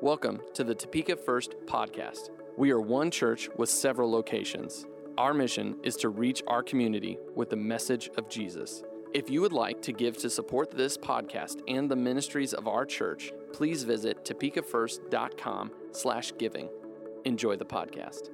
Welcome to the Topeka First podcast. We are one church with several locations. Our mission is to reach our community with the message of Jesus. If you would like to give to support this podcast and the ministries of our church, please visit topekafirst.com slash giving. Enjoy the podcast.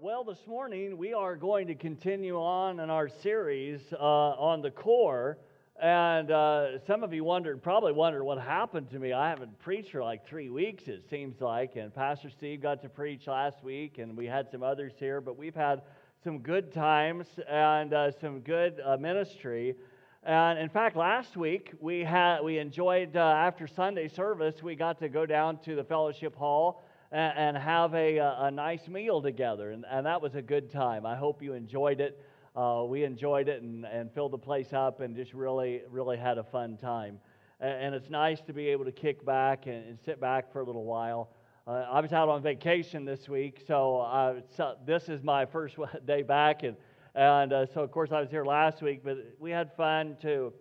Well, this morning we are going to continue on in our series uh, on the core. And uh, some of you wondered, probably wondered what happened to me. I haven't preached for like three weeks, it seems like. And Pastor Steve got to preach last week, and we had some others here. But we've had some good times and uh, some good uh, ministry. And in fact, last week we had we enjoyed uh, after Sunday service, we got to go down to the fellowship hall and, and have a, a nice meal together, and, and that was a good time. I hope you enjoyed it uh, we enjoyed it and, and filled the place up and just really, really had a fun time. And, and it's nice to be able to kick back and, and sit back for a little while. Uh, I was out on vacation this week, so, uh, so this is my first day back, and, and uh, so of course I was here last week, but we had fun too.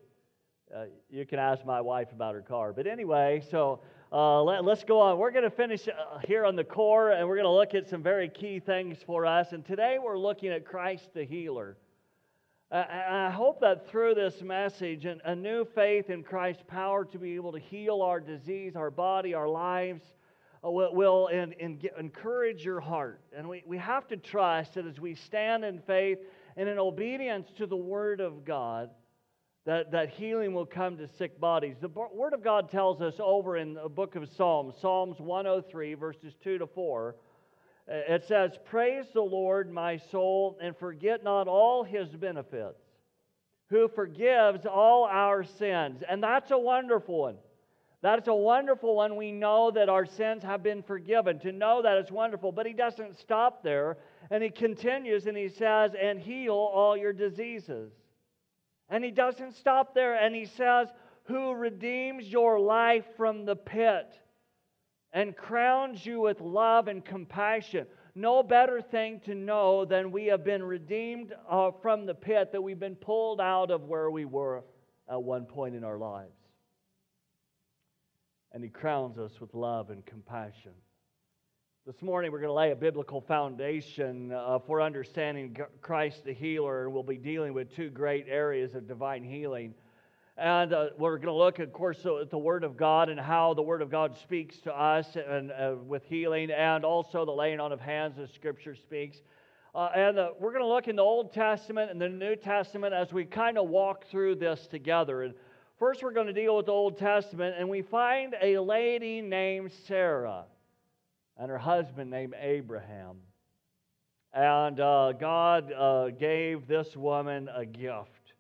Uh, you can ask my wife about her car. But anyway, so uh, let, us go on. We're going to finish uh, here on the core, and we're going to look at some very key things for us. And today we're looking at Christ the healer. Uh, I hope that through this message, and a new faith in Christ's power to be able to heal our disease, our body, our lives, uh, will, will in, encourage your heart. And we, we have to trust that as we stand in faith and in obedience to the Word of God, that, that healing will come to sick bodies. The Word of God tells us over in the book of Psalms, Psalms 103, verses 2 to 4, uh, it says, Praise the Lord, my soul, and forget not all his benefits, who forgives all our sins. And that's a wonderful one. That's a wonderful one. We know that our sins have been forgiven. To know that is wonderful. But he doesn't stop there. And he continues and he says, And heal all your diseases. And he doesn't stop there. And he says, Who redeems your life from the pit and crowns you with love and compassion. No better thing to know than we have been redeemed uh, from the pit, that we've been pulled out of where we were at one point in our lives. And He crowns us with love and compassion. This morning, we're going to lay a biblical foundation uh, for understanding Christ the healer, and we'll be dealing with two great areas of divine healing. And uh, we're going to look, of course, at the Word of God and how the Word of God speaks to us and uh, with healing, and also the laying on of hands as Scripture speaks. Uh, and uh, we're going to look in the Old Testament and the New Testament as we kind of walk through this together. And first, we're going to deal with the Old Testament, and we find a lady named Sarah and her husband named Abraham. And uh, God uh, gave this woman a gift.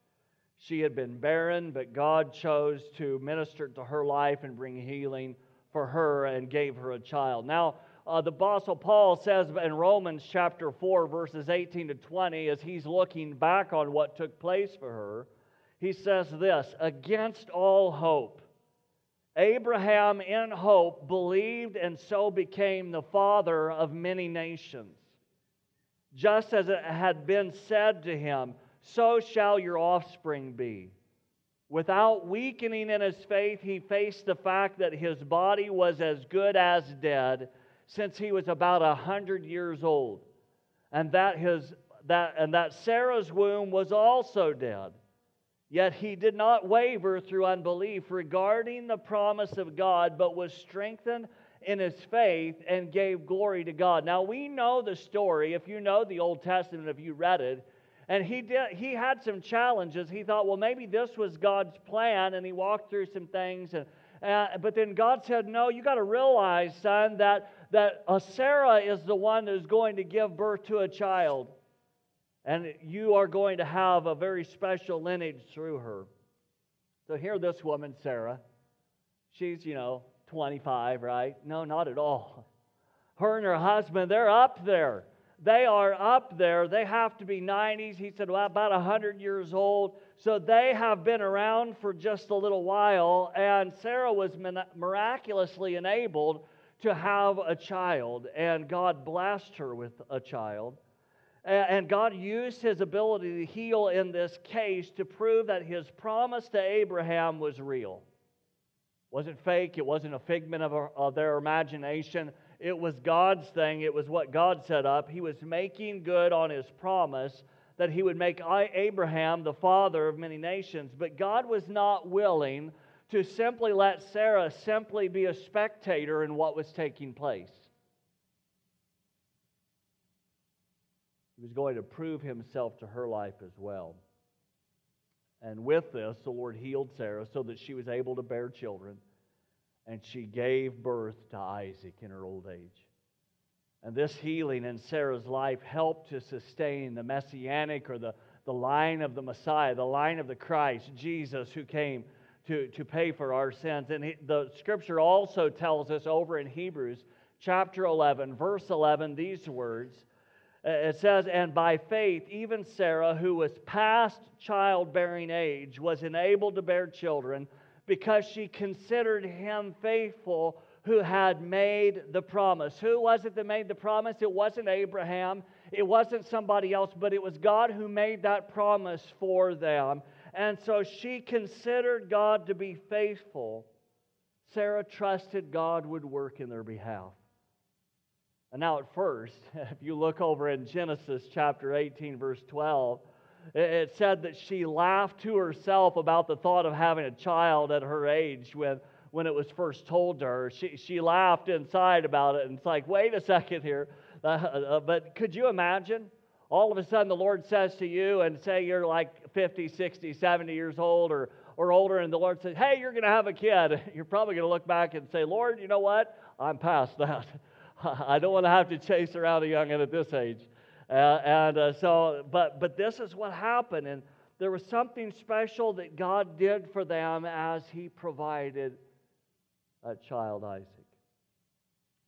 She had been barren, but God chose to minister to her life and bring healing for her and gave her a child. Now, uh, the Apostle Paul says in Romans chapter 4, verses 18 to 20, as he's looking back on what took place for her, he says this Against all hope, Abraham in hope believed and so became the father of many nations. Just as it had been said to him, so shall your offspring be. Without weakening in his faith, he faced the fact that his body was as good as dead since he was about a hundred years old, and that, his, that, and that Sarah's womb was also dead. Yet he did not waver through unbelief regarding the promise of God, but was strengthened in his faith and gave glory to God. Now we know the story. If you know the Old Testament, if you read it, and he, did, he had some challenges. He thought, well, maybe this was God's plan, and he walked through some things. And, uh, but then God said, no, you got to realize, son, that, that uh, Sarah is the one who's going to give birth to a child. And you are going to have a very special lineage through her. So here, this woman, Sarah, she's, you know, 25, right? No, not at all. Her and her husband, they're up there they are up there. They have to be 90s. He said, well, about 100 years old. So they have been around for just a little while. And Sarah was miraculously enabled to have a child. And God blessed her with a child. And God used his ability to heal in this case to prove that his promise to Abraham was real. wasn't fake, it wasn't a figment of, of their imagination. It was God's thing, it was what God set up. He was making good on his promise that he would make Abraham the father of many nations. But God was not willing to simply let Sarah simply be a spectator in what was taking place. He was going to prove himself to her life as well. And with this, the Lord healed Sarah so that she was able to bear children. And she gave birth to Isaac in her old age. And this healing in Sarah's life helped to sustain the messianic or the, the line of the Messiah, the line of the Christ, Jesus, who came to, to pay for our sins. And he, the scripture also tells us over in Hebrews chapter 11, verse 11, these words. Uh, it says, And by faith, even Sarah, who was past childbearing age, was enabled to bear children because she considered him faithful who had made the promise. Who was it that made the promise? It wasn't Abraham, it wasn't somebody else, but it was God who made that promise for them. And so she considered God to be faithful. Sarah trusted God would work in their behalf. And now, at first, if you look over in Genesis chapter 18, verse 12, it said that she laughed to herself about the thought of having a child at her age when when it was first told to her. She, she laughed inside about it, and it's like, wait a second here. Uh, uh, but could you imagine? All of a sudden, the Lord says to you, and say you're like 50, 60, 70 years old or, or older, and the Lord says, Hey, you're going to have a kid. You're probably going to look back and say, Lord, you know what? I'm past that. I don't want to have to chase around a youngin at this age. Uh, and uh, so, but, but this is what happened. And there was something special that God did for them as He provided that child Isaac.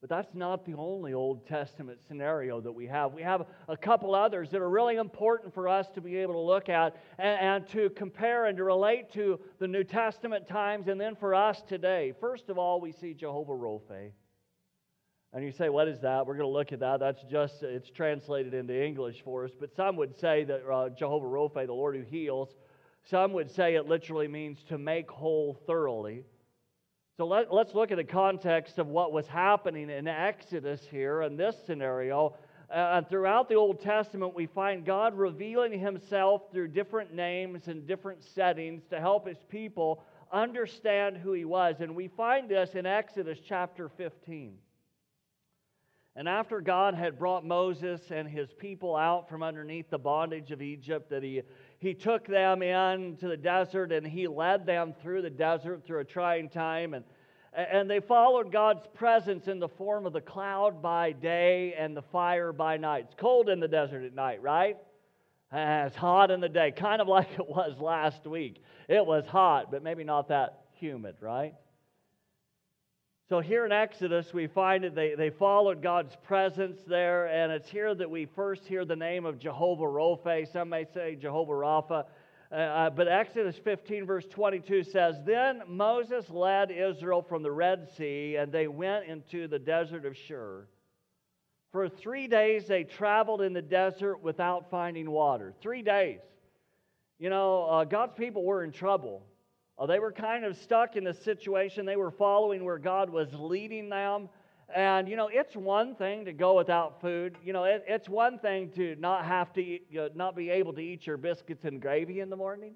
But that's not the only Old Testament scenario that we have. We have a couple others that are really important for us to be able to look at and, and, to compare and to relate to the New Testament times and then for us today. First of all, we see Jehovah Rophe. And you say, what is that? We're going to look at that. That's just, it's translated into English for us. But some would say that uh, Jehovah Rophe, the Lord who heals, some would say it literally means to make whole thoroughly. So let, us look at the context of what was happening in Exodus here in this scenario. Uh, throughout the Old Testament, we find God revealing himself through different names and different settings to help his people understand who he was. And we find this in Exodus chapter 15. And after God had brought Moses and his people out from underneath the bondage of Egypt, that he he took them into the desert and he led them through the desert through a trying time. And, and they followed God's presence in the form of the cloud by day and the fire by night. It's cold in the desert at night, right? And it's hot in the day, kind of like it was last week. It was hot, but maybe not that humid, right? So here in Exodus, we find that they, they followed God's presence there, and it's here that we first hear the name of Jehovah Rophe. Some may say Jehovah Rapha. Uh, uh, but Exodus 15, verse 22 says, Then Moses led Israel from the Red Sea, and they went into the desert of Shur. For three days they traveled in the desert without finding water. Three days. You know, uh, God's people were in trouble. They were kind of stuck in a situation. They were following where God was leading them. And, you know, it's one thing to go without food. You know, it, it's one thing to not have to, eat, you know, not be able to eat your biscuits and gravy in the morning.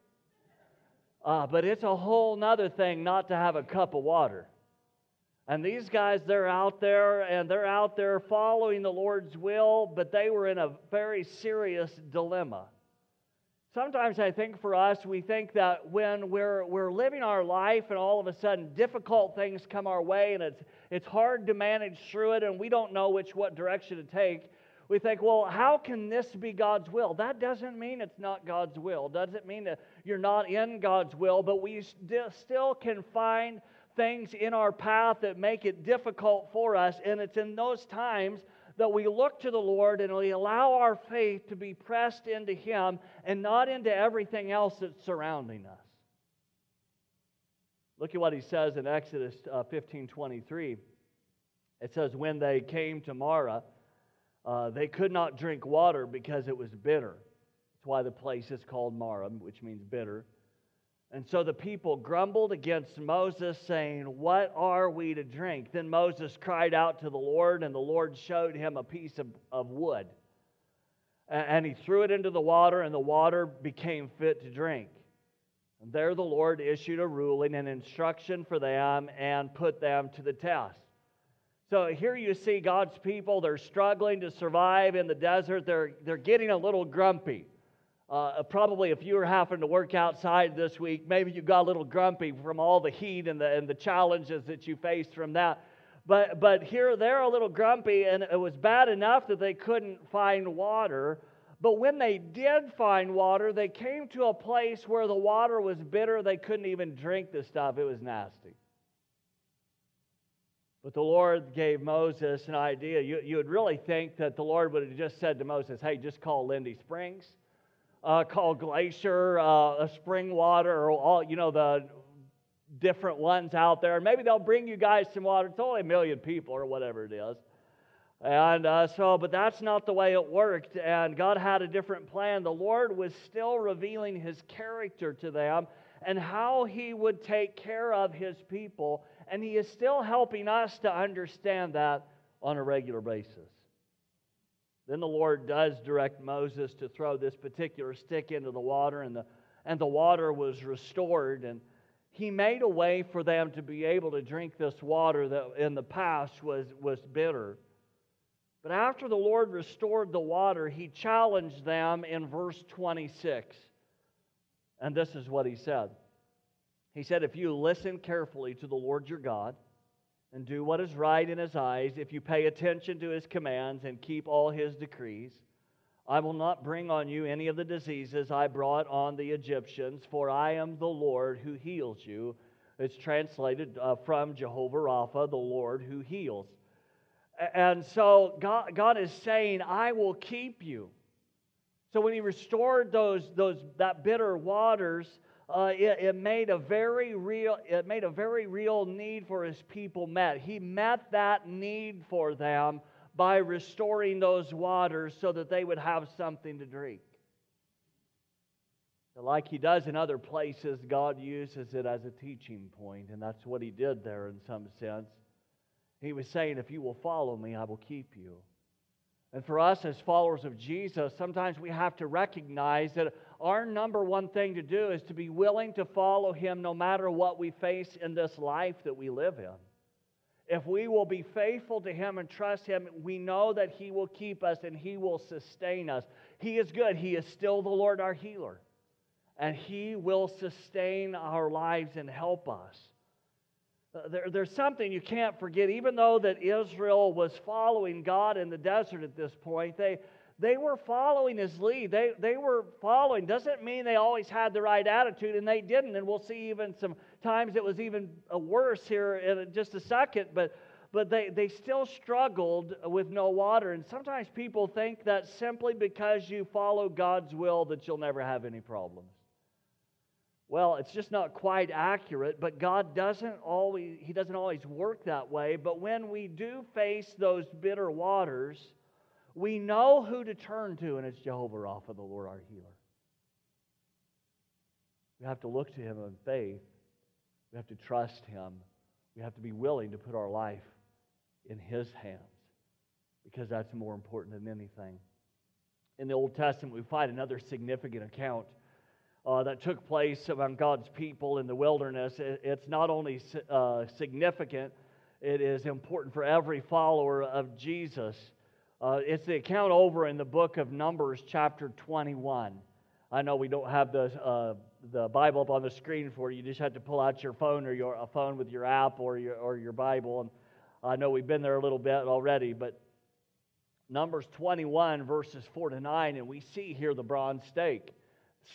Uh, but it's a whole nother thing not to have a cup of water. And these guys, they're out there and they're out there following the Lord's will, but they were in a very serious dilemma. Sometimes I think for us, we think that when we're, we're living our life and all of a sudden difficult things come our way and it's, it's hard to manage through it and we don't know which what direction to take, we think, well, how can this be God's will? That doesn't mean it's not God's will. Doesn't mean that you're not in God's will, but we st- still can find things in our path that make it difficult for us. And it's in those times that we look to the Lord and we allow our faith to be pressed into Him and not into everything else that's surrounding us. Look at what he says in Exodus uh, 15 23. It says, When they came to Marah, uh, they could not drink water because it was bitter. That's why the place is called Marah, which means bitter. And so the people grumbled against Moses, saying, What are we to drink? Then Moses cried out to the Lord, and the Lord showed him a piece of, of wood. And he threw it into the water, and the water became fit to drink. And there the Lord issued a ruling and instruction for them and put them to the test. So here you see God's people, they're struggling to survive in the desert. They're, they're getting a little grumpy. Uh, probably if you were having to work outside this week, maybe you got a little grumpy from all the heat and the, and the challenges that you faced from that. But, but here they're a little grumpy, and it was bad enough that they couldn't find water. But when they did find water, they came to a place where the water was bitter. They couldn't even drink the stuff, it was nasty. But the Lord gave Moses an idea. You, you would really think that the Lord would have just said to Moses, hey, just call Lindy Springs uh, called Glacier, uh, a spring water, or all, you know, the different ones out there. Maybe they'll bring you guys some water. It's only a million people or whatever it is. And uh, so, but that's not the way it worked. And God had a different plan. The Lord was still revealing his character to them and how he would take care of his people. And he is still helping us to understand that on a regular basis. Then the Lord does direct Moses to throw this particular stick into the water, and the, and the water was restored. And he made a way for them to be able to drink this water that in the past was, was bitter. But after the Lord restored the water, he challenged them in verse 26. And this is what he said He said, If you listen carefully to the Lord your God, and do what is right in his eyes, if you pay attention to his commands and keep all his decrees, I will not bring on you any of the diseases I brought on the Egyptians, for I am the Lord who heals you. It's translated uh, from Jehovah Rapha, the Lord who heals. And so God, God is saying, I will keep you. So when he restored those, those, that bitter waters, uh, it, it, made a very real it made a very real need for his people met. He met that need for them by restoring those waters so that they would have something to drink. Like he does in other places god uses it as a teaching point and that's what he did there in some sense. He was saying if you will follow me i will keep you. And for us as followers of jesus sometimes we have to recognize that our number one thing to do is to be willing to follow Him no matter what we face in this life that we live in. If we will be faithful to Him and trust Him, we know that He will keep us and He will sustain us. He is good. He is still the Lord our healer. And He will sustain our lives and help us. Uh, there, there's something you can't forget. Even though that Israel was following God in the desert at this point, they, they were following his lead. They, they were following. Doesn't mean they always had the right attitude, and they didn't. And we'll see even some times it was even worse here in just a second. But, but they, they still struggled with no water. And sometimes people think that simply because you follow God's will that you'll never have any problems. Well, it's just not quite accurate, but God doesn't always, He doesn't always work that way. But when we do face those bitter waters, we know who to turn to, and it's Jehovah Rapha, the Lord our healer. We have to look to him in faith. We have to trust him. We have to be willing to put our life in his hands because that's more important than anything. In the Old Testament, we find another significant account uh, that took place among God's people in the wilderness. It's not only uh, significant, it is important for every follower of Jesus. Uh, it's the account over in the book of Numbers, chapter 21. I know we don't have the, uh, the Bible up on the screen for you. You just have to pull out your phone or your a phone with your app or your, or your Bible. And I know we've been there a little bit already, but Numbers 21, verses 4 to 9, and we see here the bronze stake,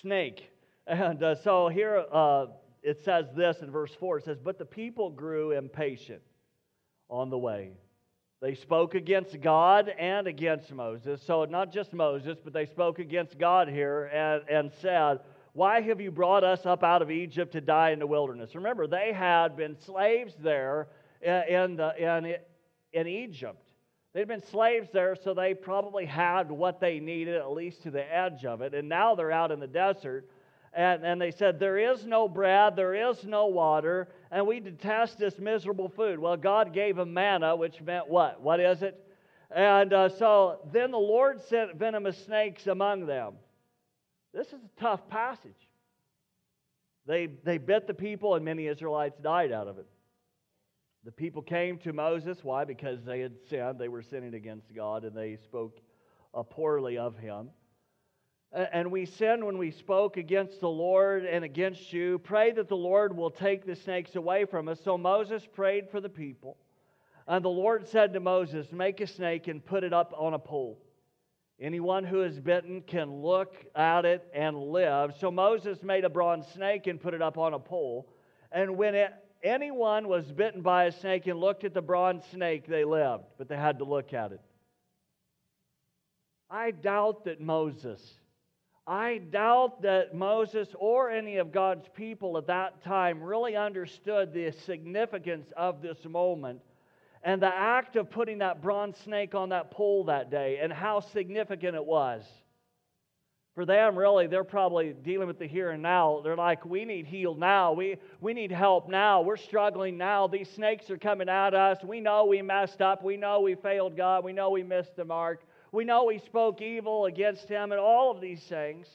snake. And uh, so here uh, it says this in verse 4 it says, But the people grew impatient on the way they spoke against God and against Moses. So, not just Moses, but they spoke against God here and, and said, Why have you brought us up out of Egypt to die in the wilderness? Remember, they had been slaves there in, the, in, in Egypt. They'd been slaves there, so they probably had what they needed, at least to the edge of it. And now they're out in the desert. And, and they said, There is no bread, there is no water, and we detest this miserable food. Well, God gave them manna, which meant what? What is it? And uh, so then the Lord sent venomous snakes among them. This is a tough passage. They, they bit the people, and many Israelites died out of it. The people came to Moses. Why? Because they had sinned. They were sinning against God, and they spoke uh, poorly of him. And we sinned when we spoke against the Lord and against you. Pray that the Lord will take the snakes away from us. So Moses prayed for the people. And the Lord said to Moses, Make a snake and put it up on a pole. Anyone who is bitten can look at it and live. So Moses made a bronze snake and put it up on a pole. And when it, anyone was bitten by a snake and looked at the bronze snake, they lived, but they had to look at it. I doubt that Moses I doubt that Moses or any of God's people at that time really understood the significance of this moment and the act of putting that bronze snake on that pole that day and how significant it was. For them, really, they're probably dealing with the here and now. They're like, we need healed now. We, we need help now. We're struggling now. These snakes are coming at us. We know we messed up. We know we failed God. We know we missed the mark. We know we spoke evil against him and all of these things.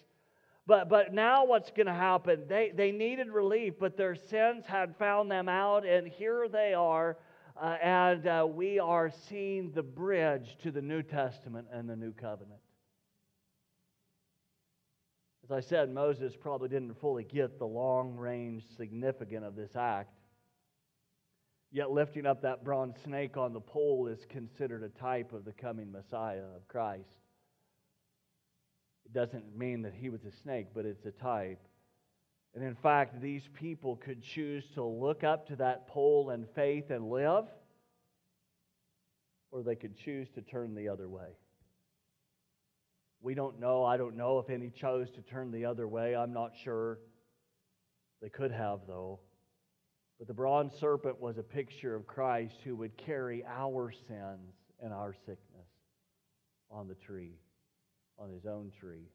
But, but now what's going to happen? They, they needed relief, but their sins had found them out, and here they are. Uh, and uh, we are seeing the bridge to the New Testament and the New Covenant. As I said, Moses probably didn't fully get the long range significance of this act. Yet lifting up that bronze snake on the pole is considered a type of the coming Messiah of Christ. It doesn't mean that he was a snake, but it's a type. And in fact, these people could choose to look up to that pole in faith and live, or they could choose to turn the other way. We don't know. I don't know if any chose to turn the other way. I'm not sure. They could have, though. But the bronze serpent was a picture of Christ who would carry our sins and our sickness on the tree, on his own tree.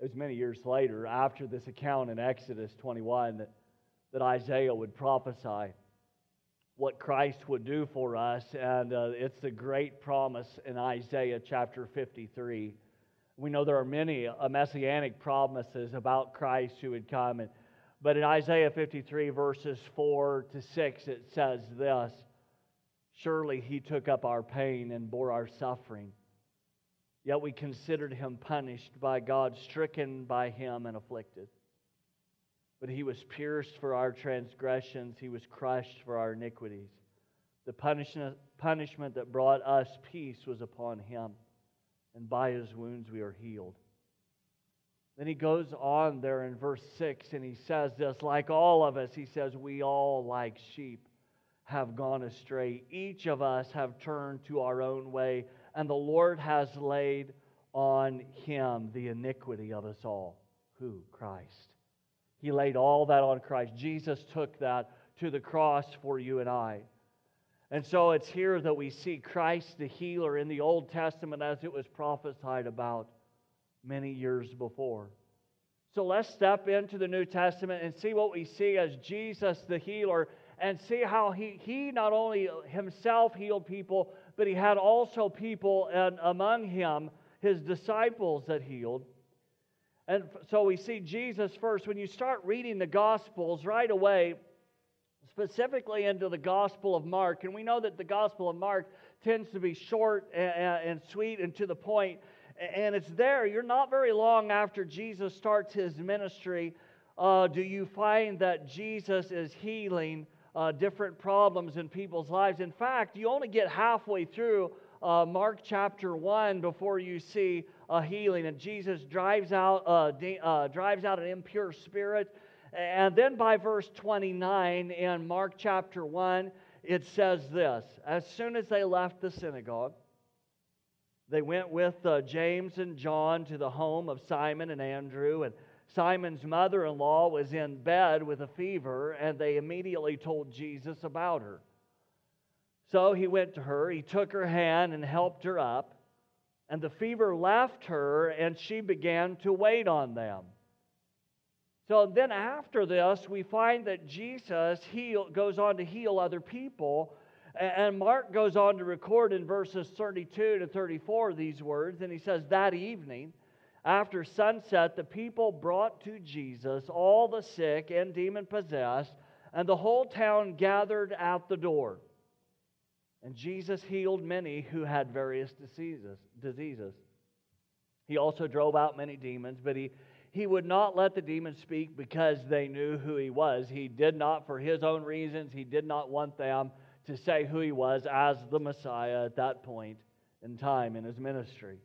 It was many years later, after this account in Exodus 21, that, that Isaiah would prophesy what Christ would do for us. And uh, it's the great promise in Isaiah chapter 53. We know there are many uh, messianic promises about Christ who would come. And but in Isaiah 53, verses 4 to 6, it says this Surely he took up our pain and bore our suffering. Yet we considered him punished by God, stricken by him, and afflicted. But he was pierced for our transgressions, he was crushed for our iniquities. The punishment, that brought us peace was upon him, and by his wounds we are healed. Then he goes on there in verse 6 and he says this like all of us, he says, We all, like sheep, have gone astray. Each of us have turned to our own way, and the Lord has laid on him the iniquity of us all. Who? Christ. He laid all that on Christ. Jesus took that to the cross for you and I. And so it's here that we see Christ the healer in the Old Testament as it was prophesied about many years before. So let's step into the New Testament and see what we see as Jesus the healer and see how he, he not only himself healed people, but he had also people and among him, his disciples that healed. And so we see Jesus first. When you start reading the Gospels right away, specifically into the Gospel of Mark, and we know that the Gospel of Mark tends to be short and, and sweet and to the point. And it's there. You're not very long after Jesus starts his ministry. Uh, do you find that Jesus is healing uh, different problems in people's lives? In fact, you only get halfway through uh, Mark chapter 1 before you see a healing. And Jesus drives out, uh, de- uh, drives out an impure spirit. And then by verse 29 in Mark chapter 1, it says this As soon as they left the synagogue, they went with uh, James and John to the home of Simon and Andrew, and Simon's mother in law was in bed with a fever, and they immediately told Jesus about her. So he went to her, he took her hand and helped her up, and the fever left her, and she began to wait on them. So then after this, we find that Jesus heal, goes on to heal other people. And Mark goes on to record in verses 32 to 34 these words, and he says, That evening, after sunset, the people brought to Jesus all the sick and demon possessed, and the whole town gathered at the door. And Jesus healed many who had various diseases. diseases. He also drove out many demons, but he, he would not let the demons speak because they knew who he was. He did not, for his own reasons, he did not want them to say who he was as the Messiah at that point in time in his ministry.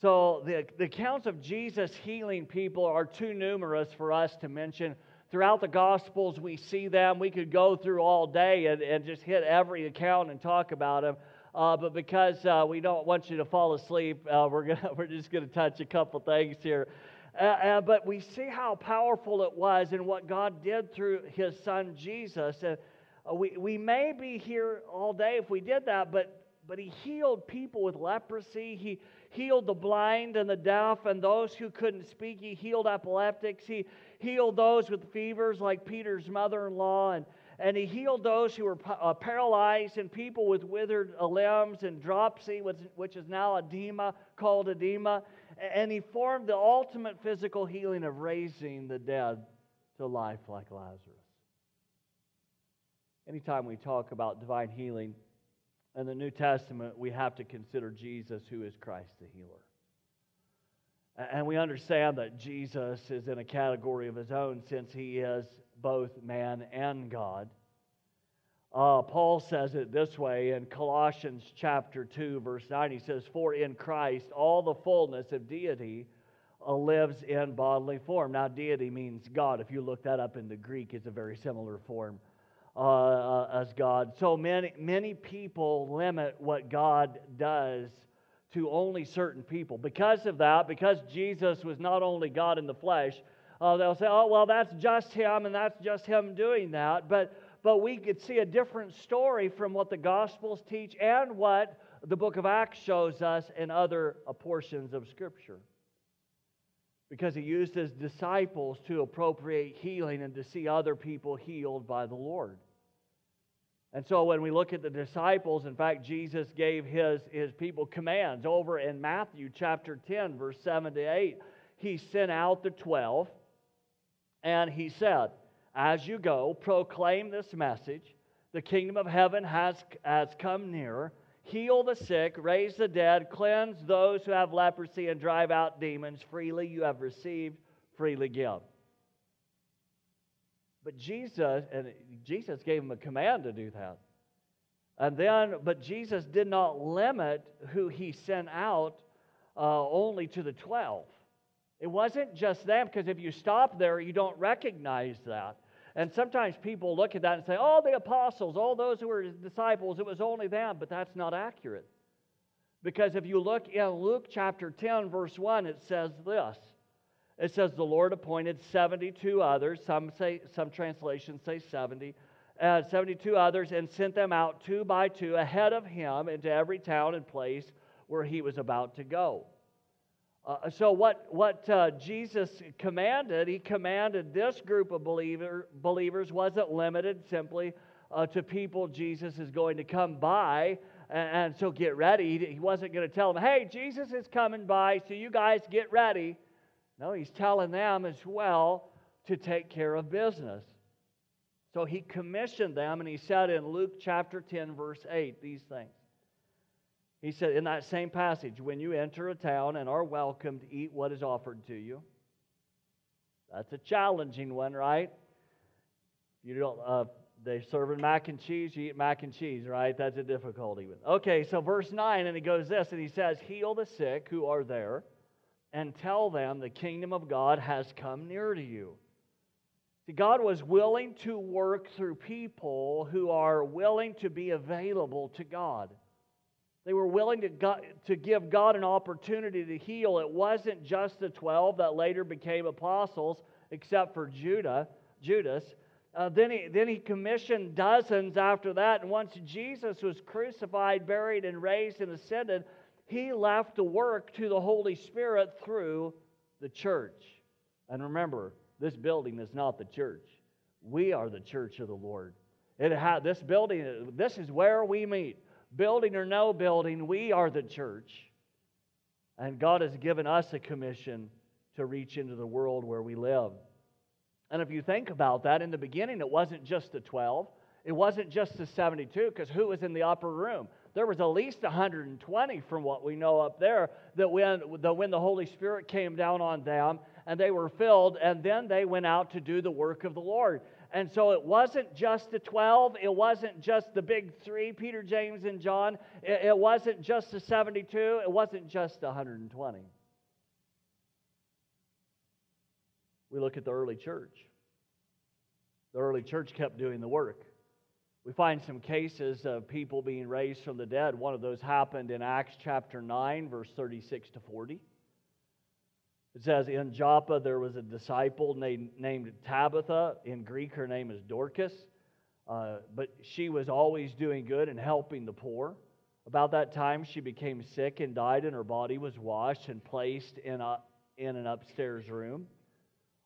So the, the accounts of Jesus healing people are too numerous for us to mention. Throughout the Gospels, we see them. We could go through all day and, and just hit every account and talk about them. Uh, but because uh, we don't want you to fall asleep, uh, we're, gonna, we're just going to touch a couple things here. Uh, uh, but we see how powerful it was and what God did through his son Jesus. And we, we may be here all day if we did that, but, but he healed people with leprosy. He healed the blind and the deaf and those who couldn't speak. He healed epileptics. He healed those with fevers, like Peter's mother in law. And, and he healed those who were uh, paralyzed and people with withered uh, limbs and dropsy, which, which is now edema, called edema. And he formed the ultimate physical healing of raising the dead to life like Lazarus. Anytime we talk about divine healing, in the New Testament, we have to consider Jesus, who is Christ the healer. And we understand that Jesus is in a category of his own since he is both man and God. Uh, Paul says it this way in Colossians chapter 2, verse 9. He says, For in Christ all the fullness of deity uh, lives in bodily form. Now, deity means God. If you look that up in the Greek, it's a very similar form uh, uh, as God. So many, many people limit what God does to only certain people. Because of that, because Jesus was not only God in the flesh, uh, they'll say, oh, well, that's just him and that's just him doing that. But, but we could see a different story from what the Gospels teach and what the book of Acts shows us in other portions of Scripture because he used his disciples to appropriate healing and to see other people healed by the Lord. And so when we look at the disciples, in fact, Jesus gave his, his people commands over in Matthew chapter 10, verse 7 to 8. He sent out the 12, and he said, As you go, proclaim this message the kingdom of heaven has, has come near heal the sick, raise the dead, cleanse those who have leprosy, and drive out demons. Freely you have received, freely give. But Jesus, and Jesus gave him a command to do that. And then, but Jesus did not limit who he sent out uh, only to the 12. It wasn't just them, because if you stop there, you don't recognize that. And sometimes people look at that and say, oh, the apostles, all those who were disciples, it was only them. But that's not accurate. Because if you look in Luke chapter 10, verse 1, it says this. It says, The Lord appointed 72 others. Some say, some translations say 70. Uh, 72 others and sent them out two by two ahead of him into every town and place where he was about to go. Uh, so, what, what uh, Jesus commanded, he commanded this group of believer, believers wasn't limited simply uh, to people Jesus is going to come by. And, and so, get ready. He, he wasn't going to tell them, hey, Jesus is coming by, so you guys get ready. No, he's telling them as well to take care of business. So, he commissioned them, and he said in Luke chapter 10, verse 8, these things. He said in that same passage, when you enter a town and are welcomed, eat what is offered to you. That's a challenging one, right? You don't. Uh, they're serving mac and cheese. You eat mac and cheese, right? That's a difficulty with. Okay, so verse nine, and he goes this, and he says, "Heal the sick who are there, and tell them the kingdom of God has come near to you." See, God was willing to work through people who are willing to be available to God. They were willing to, to give God an opportunity to heal. It wasn't just the 12 that later became apostles, except for Judah, Judas. Uh, then, he, then he commissioned dozens after that. And once Jesus was crucified, buried, and raised and ascended, he left the work to the Holy Spirit through the church. And remember, this building is not the church. We are the church of the Lord. It ha- this building, this is where we meet. Building or no building, we are the church. And God has given us a commission to reach into the world where we live. And if you think about that, in the beginning, it wasn't just the 12, it wasn't just the 72, because who was in the upper room? There was at least 120 from what we know up there that when, the, when the Holy Spirit came down on them and they were filled, and then they went out to do the work of the Lord. And so it wasn't just the 12, it wasn't just the big three, Peter, James, and John, it, wasn't just the 72, it wasn't just the 120. We look at the early church. The early church kept doing the work. We find some cases of people being raised from the dead. One of those happened in Acts chapter 9, verse 36 to 40. It says, In Joppa there was a disciple named, named Tabitha. In Greek, her name is Dorcas. Uh, but she was always doing good and helping the poor. About that time, she became sick and died, and her body was washed and placed in, a, in an upstairs room.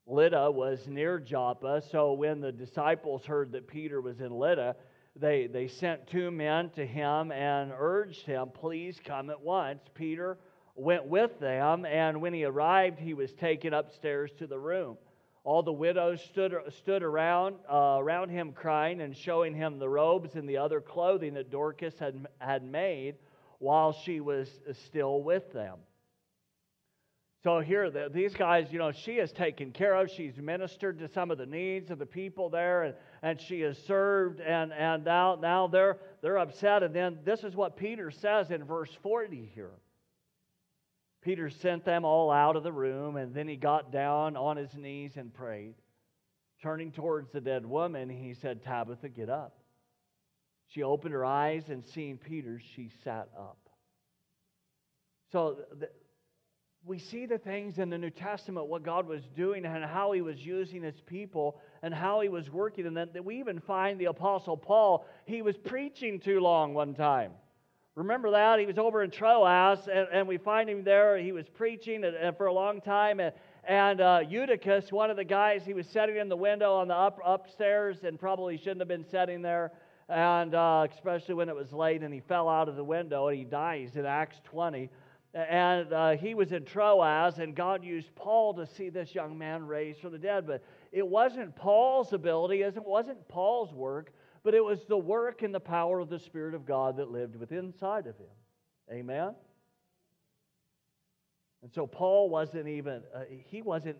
Lydda was near Joppa, so when the disciples heard that Peter was in Lydda, they, they sent two men to him and urged him, Please come at once. Peter went with them, and when he arrived, he was taken upstairs to the room. All the widows stood, stood around, uh, around him, crying and showing him the robes and the other clothing that Dorcas had, had made while she was still with them. So here, the, these guys, you know, she is taken care of. She's ministered to some of the needs of the people there, and, and she has served, and, and now, now they're, they're upset. And then this is what Peter says in verse 40 here. Peter sent them all out of the room, and then he got down on his knees and prayed. Turning towards the dead woman, he said, Tabitha, get up. She opened her eyes, and seeing Peter, she sat up. So the, we see the things in the New Testament, what God was doing and how He was using His people and how He was working. And then we even find the Apostle Paul, he was preaching too long one time. Remember that? He was over in Troas, and, and we find him there. He was preaching and, and for a long time. And, and uh, Eutychus, one of the guys, he was sitting in the window on the up, upstairs and probably shouldn't have been sitting there. And uh, especially when it was late, and he fell out of the window and he dies in Acts 20 and uh, he was in Troas, and God used Paul to see this young man raised from the dead. But it wasn't Paul's ability, it wasn't Paul's work, but it was the work and the power of the Spirit of God that lived within inside of him. Amen? And so Paul wasn't even, uh, he wasn't,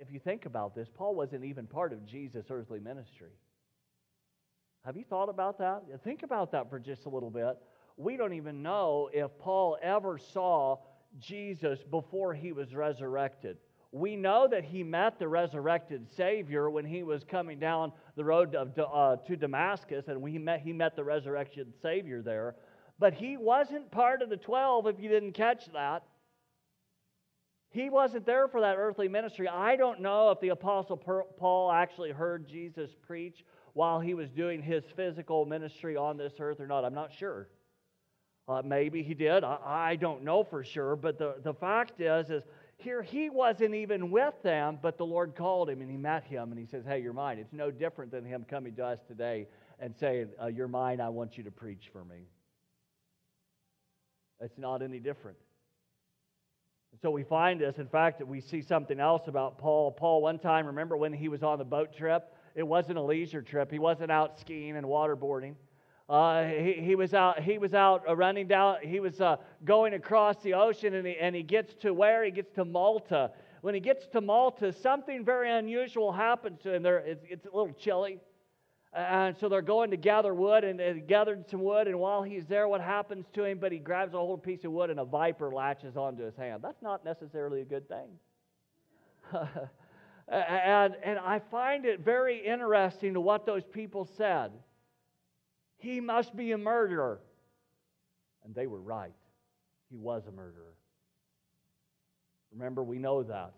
if you think about this, Paul wasn't even part of Jesus' earthly ministry. Have you thought about that? Think about that for just a little bit we don't even know if Paul ever saw Jesus before he was resurrected. We know that he met the resurrected Savior when he was coming down the road of, uh, to Damascus, and we met, he met the resurrected Savior there. But he wasn't part of the 12 if you didn't catch that. He wasn't there for that earthly ministry. I don't know if the Apostle Paul actually heard Jesus preach while he was doing his physical ministry on this earth or not. I'm not sure. Uh, maybe he did. I, I, don't know for sure. But the, the fact is, is here he wasn't even with them, but the Lord called him and he met him and he says, Hey, you're mine. It's no different than him coming to us today and saying, uh, You're mine. I want you to preach for me. It's not any different. So we find this. In fact, we see something else about Paul. Paul, one time, remember when he was on the boat trip? It wasn't a leisure trip. He wasn't out skiing and waterboarding. Uh, he, he, was out, he was out uh, running down, he was uh, going across the ocean, and he, and he gets to where? He gets to Malta. When he gets to Malta, something very unusual happens to him. It's, it's a little chilly. And so they're going to gather wood, and they gathered some wood, and while he's there, what happens to him? But he grabs a whole piece of wood, and a viper latches onto his hand. That's not necessarily a good thing. and, and I find it very interesting to what those people said. He must be a murderer. And they were right. He was a murderer. Remember, we know that.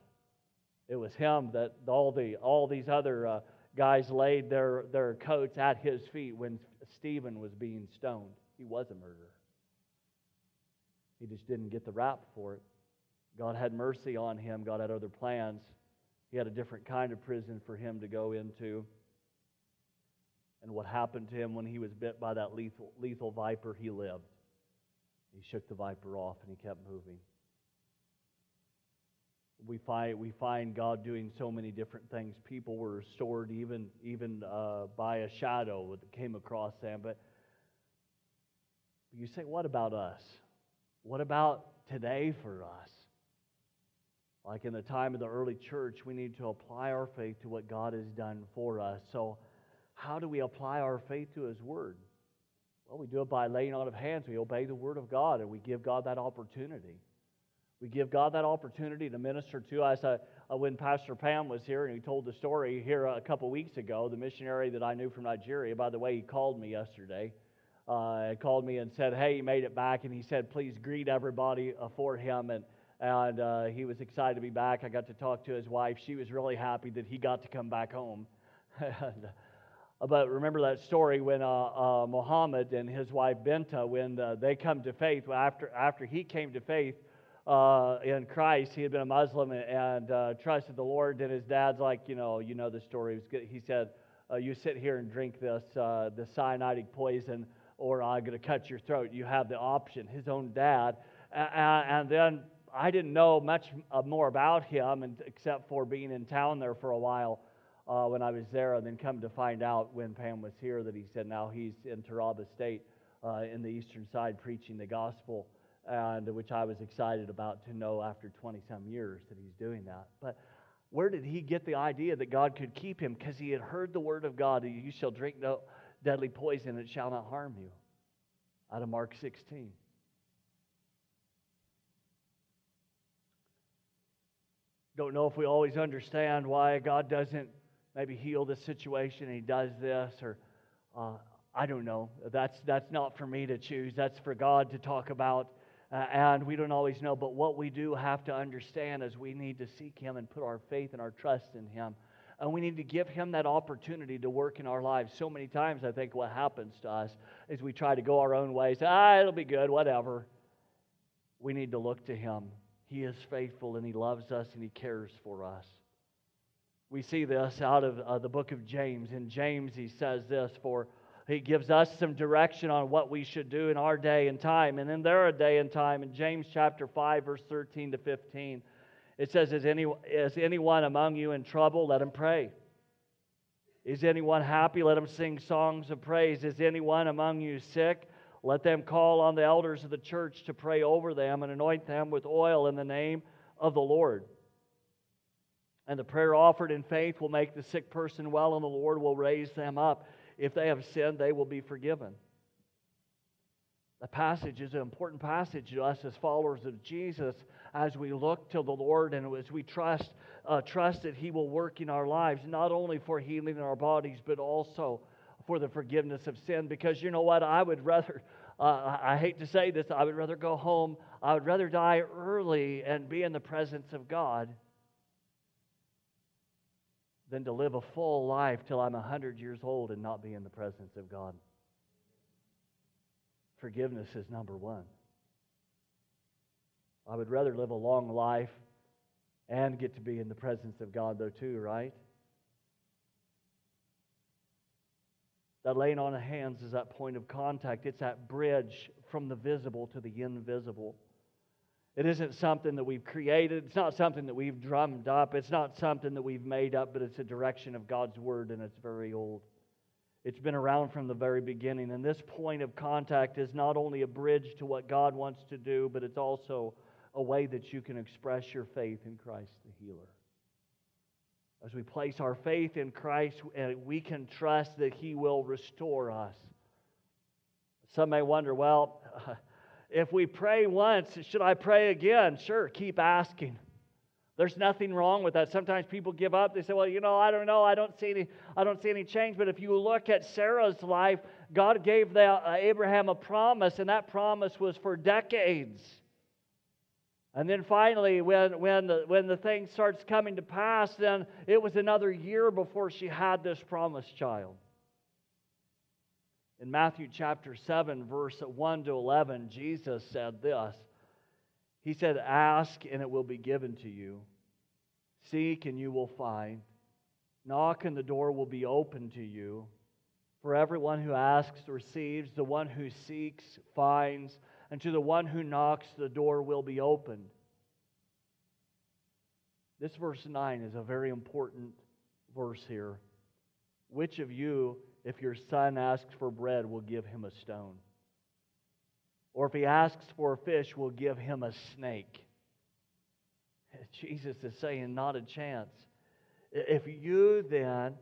It was him that all, the, all these other uh, guys laid their, their coats at his feet when Stephen was being stoned. He was a murderer. He just didn't get the rap for it. God had mercy on him. God had other plans. He He had a different kind of prison for him to go into. And what happened to him when he was bit by that lethal, lethal viper, he lived. He shook the viper off and he kept moving. We find, we find God doing so many different things. People were restored even, even uh, by a shadow that came across them. But you say, what about us? What about today for us? Like in the time of the early church, we need to apply our faith to what God has done for us. So, how do we apply our faith to His Word? Well, we do it by laying on of hands. We obey the Word of God and we give God that opportunity. We give God that opportunity to minister to us. Uh, when Pastor Pam was here and he told the story here a couple weeks ago, the missionary that I knew from Nigeria, by the way, he called me yesterday. Uh, called me and said, Hey, he made it back. And he said, Please greet everybody uh, for him. And, and uh, he was excited to be back. I got to talk to his wife. She was really happy that he got to come back home. and, but remember that story when uh, uh, Muhammad and his wife Binta, when uh, they come to faith, after, after he came to faith uh, in Christ, he had been a Muslim and uh, trusted the Lord. And his dad's like, you know, you know the story. He said, uh, "You sit here and drink this the cyanidic poison, or I'm going to cut your throat." You have the option. His own dad, and then I didn't know much more about him, except for being in town there for a while uh, when I was there, and then come to find out when Pam was here that he said now he's in Taraba State uh, in the eastern side preaching the gospel, and which I was excited about to know after 20 some years that he's doing that. But where did he get the idea that God could keep him? Because he had heard the word of God, you shall drink no deadly poison, it shall not harm you. Out of Mark 16. Don't know if we always understand why God doesn't maybe heal this situation and he does this or uh, i don't know. That's that's not for me to choose. That's for god to talk about. Uh, and we don't always know but what we do have to understand is we need to seek him and put our faith and our trust in him. And we need to give him that opportunity to work in our lives. So many times i think what happens to us is we try to go our own ways. Ah it'll be good whatever. We need to look to him. He is faithful and he loves us and he cares for us we see this out of uh, the book of James. In James, he says this for he gives us some direction on what we should do in our day and time. And then in their day and time, in James chapter 5, verse 13 to 15, it says, Is, any, is anyone among you in trouble? Let him pray. Is anyone happy? Let him sing songs of praise. Is anyone among you sick? Let them call on the elders of the church to pray over them and anoint them with oil in the name of the Lord. And the prayer offered in faith will make the sick person well, and the Lord will raise them up. If they have sinned, they will be forgiven. The passage is an important passage to us as followers of Jesus as we look to the Lord and as we trust, uh, trust that He will work in our lives, not only for healing in our bodies, but also for the forgiveness of sin. Because you know what? I would rather, uh, I hate to say this, I would rather go home, I would rather die early and be in the presence of God than to live a full life till I'm 100 years old and not be in the presence of God. Forgiveness is number one. I would rather live a long life and get to be in the presence of God, though, too, right? That laying on of hands is that point of contact. It's that bridge from the visible to the invisible. It isn't something that we've created. It's not something that we've drummed up. It's not something that we've made up, but it's a direction of God's Word, and it's very old. It's been around from the very beginning. And this point of contact is not only a bridge to what God wants to do, but it's also a way that you can express your faith in Christ the healer. As we place our faith in Christ, uh, we can trust that He will restore us. Some may wonder, well, if we pray once, should I pray again? Sure, keep asking. There's nothing wrong with that. Sometimes people give up. They say, "Well, you know, I don't know. I don't see any. I don't see any change." But if you look at Sarah's life, God gave the, uh, Abraham a promise, and that promise was for decades. And then finally, when when the, when the thing starts coming to pass, then it was another year before she had this promised child. In Matthew chapter 7, verse 1 to 11, Jesus said this He said, Ask and it will be given to you. Seek and you will find. Knock and the door will be open to you. For everyone who asks receives, the one who seeks finds, and to the one who knocks the door will be opened. This verse 9 is a very important verse here. Which of you, if your son asks for bread, we'll give him a stone? Or if he asks for a fish, we'll give him a snake? Jesus is saying, not a chance. If you then,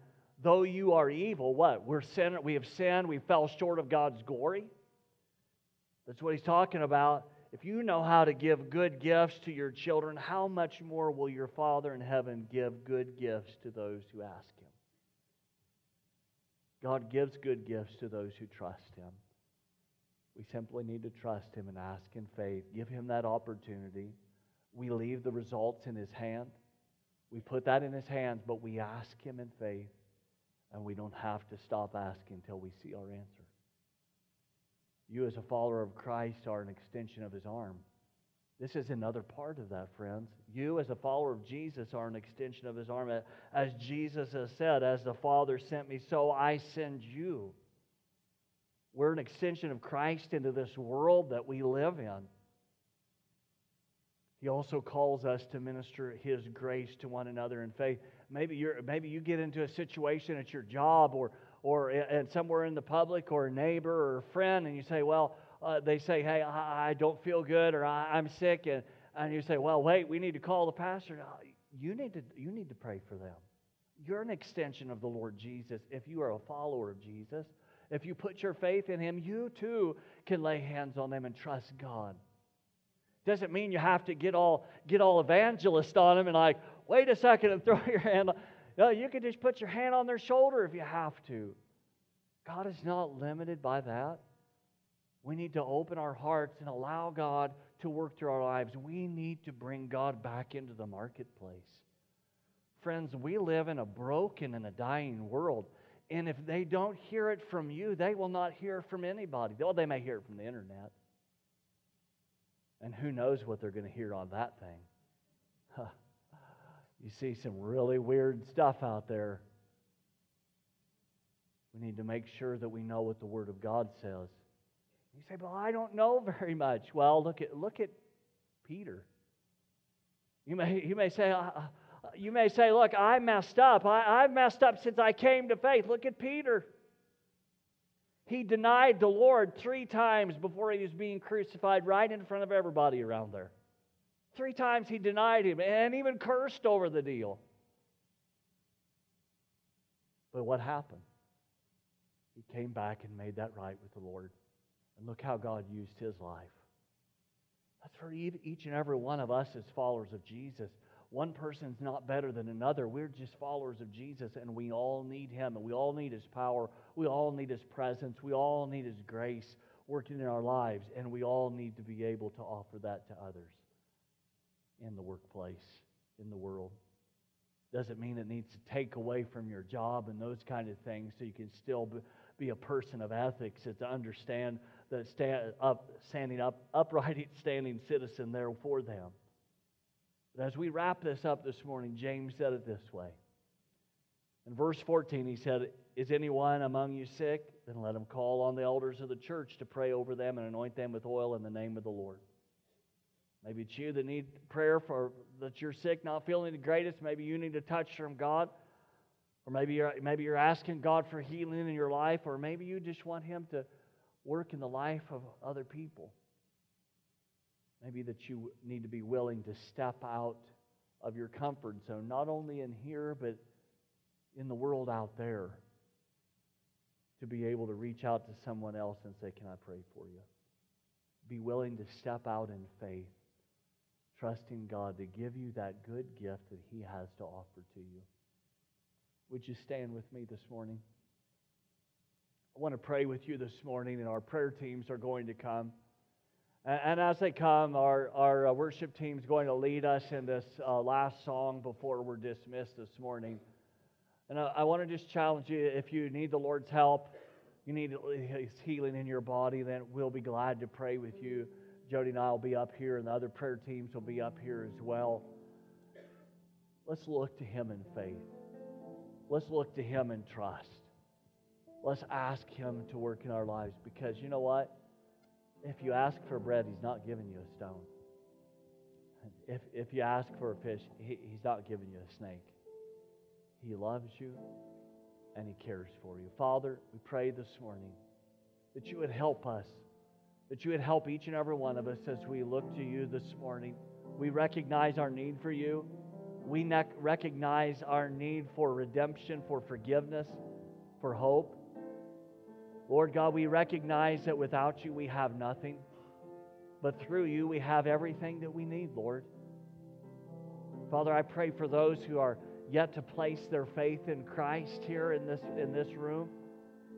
though you are evil, what? We're sin, we have sinned, we fell short of God's glory. That's what he's talking about. If you know how to give good gifts to your children, how much more will your Father in heaven give good gifts to those who ask him? God gives good gifts to those who trust him. We simply need to trust him and ask in faith. Give him that opportunity. We leave the results in his hand. We put that in his hands, but we ask him in faith, and we don't have to stop asking until we see our answer. You, as a follower of Christ, are an extension of his arm. This is another part of that, friends. You, as a follower of Jesus, are an extension of his arm. As Jesus has said, As the Father sent me, so I send you. We're an extension of Christ into this world that we live in. He also calls us to minister His grace to one another in faith. Maybe, you're, maybe you get into a situation at your job or, or and somewhere in the public or a neighbor or a friend, and you say, Well, uh, they say, Hey, I, I, don't feel good or I, am sick. And, and you say, Well, wait, we need to call the pastor. No, you, need to, you need to pray for them. You're an extension of the Lord Jesus if you are a follower of Jesus. If you put your faith in Him, you too can lay hands on them and trust God. Doesn't mean you have to get all get all evangelist on them and like, wait a second and throw your hand. No, you can just put your hand on their shoulder if you have to. God is not limited by that. We need to open our hearts and allow God to work through our lives. We need to bring God back into the marketplace. Friends, we live in a broken and a dying world. And if they don't hear it from you, they will not hear it from anybody. Well, they may hear it from the internet. And who knows what they're going to hear on that thing? Huh. You see some really weird stuff out there. We need to make sure that we know what the Word of God says. You say, "Well, I don't know very much." Well, look at look at Peter. You may you may say, uh, uh you may say, "Look, I messed up. I, I've messed up since I came to faith." Look at Peter. He denied the Lord three times before he was being crucified right in front of everybody around there. Three times he denied him and even cursed over the deal. But what happened? He came back and made that right with the Lord. And look how God used his life. That's for each and every one of us as followers of Jesus. One person's not better than another. We're just followers of Jesus, and we all need Him, and we all need His power. We all need His presence. We all need His grace working in our lives, and we all need to be able to offer that to others in the workplace, in the world. Doesn't mean it needs to take away from your job and those kind of things so you can still be a person of ethics. It's to understand that stand up, standing up, upright, standing citizen there for them. But as we wrap this up this morning, James said it this way. In verse 14, he said, Is anyone among you sick? Then let him call on the elders of the church to pray over them and anoint them with oil in the name of the Lord. Maybe it's you that need prayer for that you're sick, not feeling the greatest. Maybe you need a touch from God. Or maybe you're, maybe you're asking God for healing in your life, or maybe you just want Him to work in the life of other people. Maybe that you need to be willing to step out of your comfort zone, not only in here, but in the world out there, to be able to reach out to someone else and say, Can I pray for you? Be willing to step out in faith, trusting God to give you that good gift that He has to offer to you. Would you stand with me this morning? I want to pray with you this morning, and our prayer teams are going to come. And as they come, our, our uh, worship team is going to lead us in this uh, last song before we're dismissed this morning. And I, I want to just challenge you if you need the Lord's help, you need His healing in your body, then we'll be glad to pray with you. Jody and I will be up here, and the other prayer teams will be up here as well. let's look to Him in faith. Let's look to Him in trust. Let's ask Him to work in our lives because you know what? If you ask for bread, He's not giving you a stone. If, if you ask for a fish, he, He's not giving you a snake. He loves you and He cares for you. Father, we pray this morning that you would help us, that you would help each and every one of us as we look to you this morning. We recognize our need for you. We ne- recognize our need for redemption, for forgiveness, for hope. Lord God, we recognize that without you we have nothing, but through you we have everything that we need, Lord. Father, I pray for those who are yet to place their faith in Christ here in this, in this room.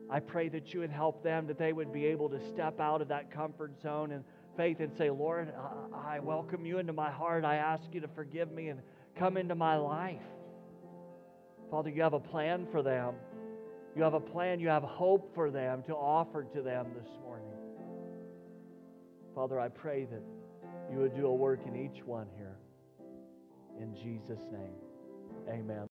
I pray that you would help them, that they would be able to step out of that comfort zone and faith and say, Lord, I welcome you into my heart. I ask you to forgive me and come into my life. Father, you have a plan for them. You have a plan, you have hope for them to offer to them this morning. Father, I pray that you would do a work in each one here. In Jesus' name, amen.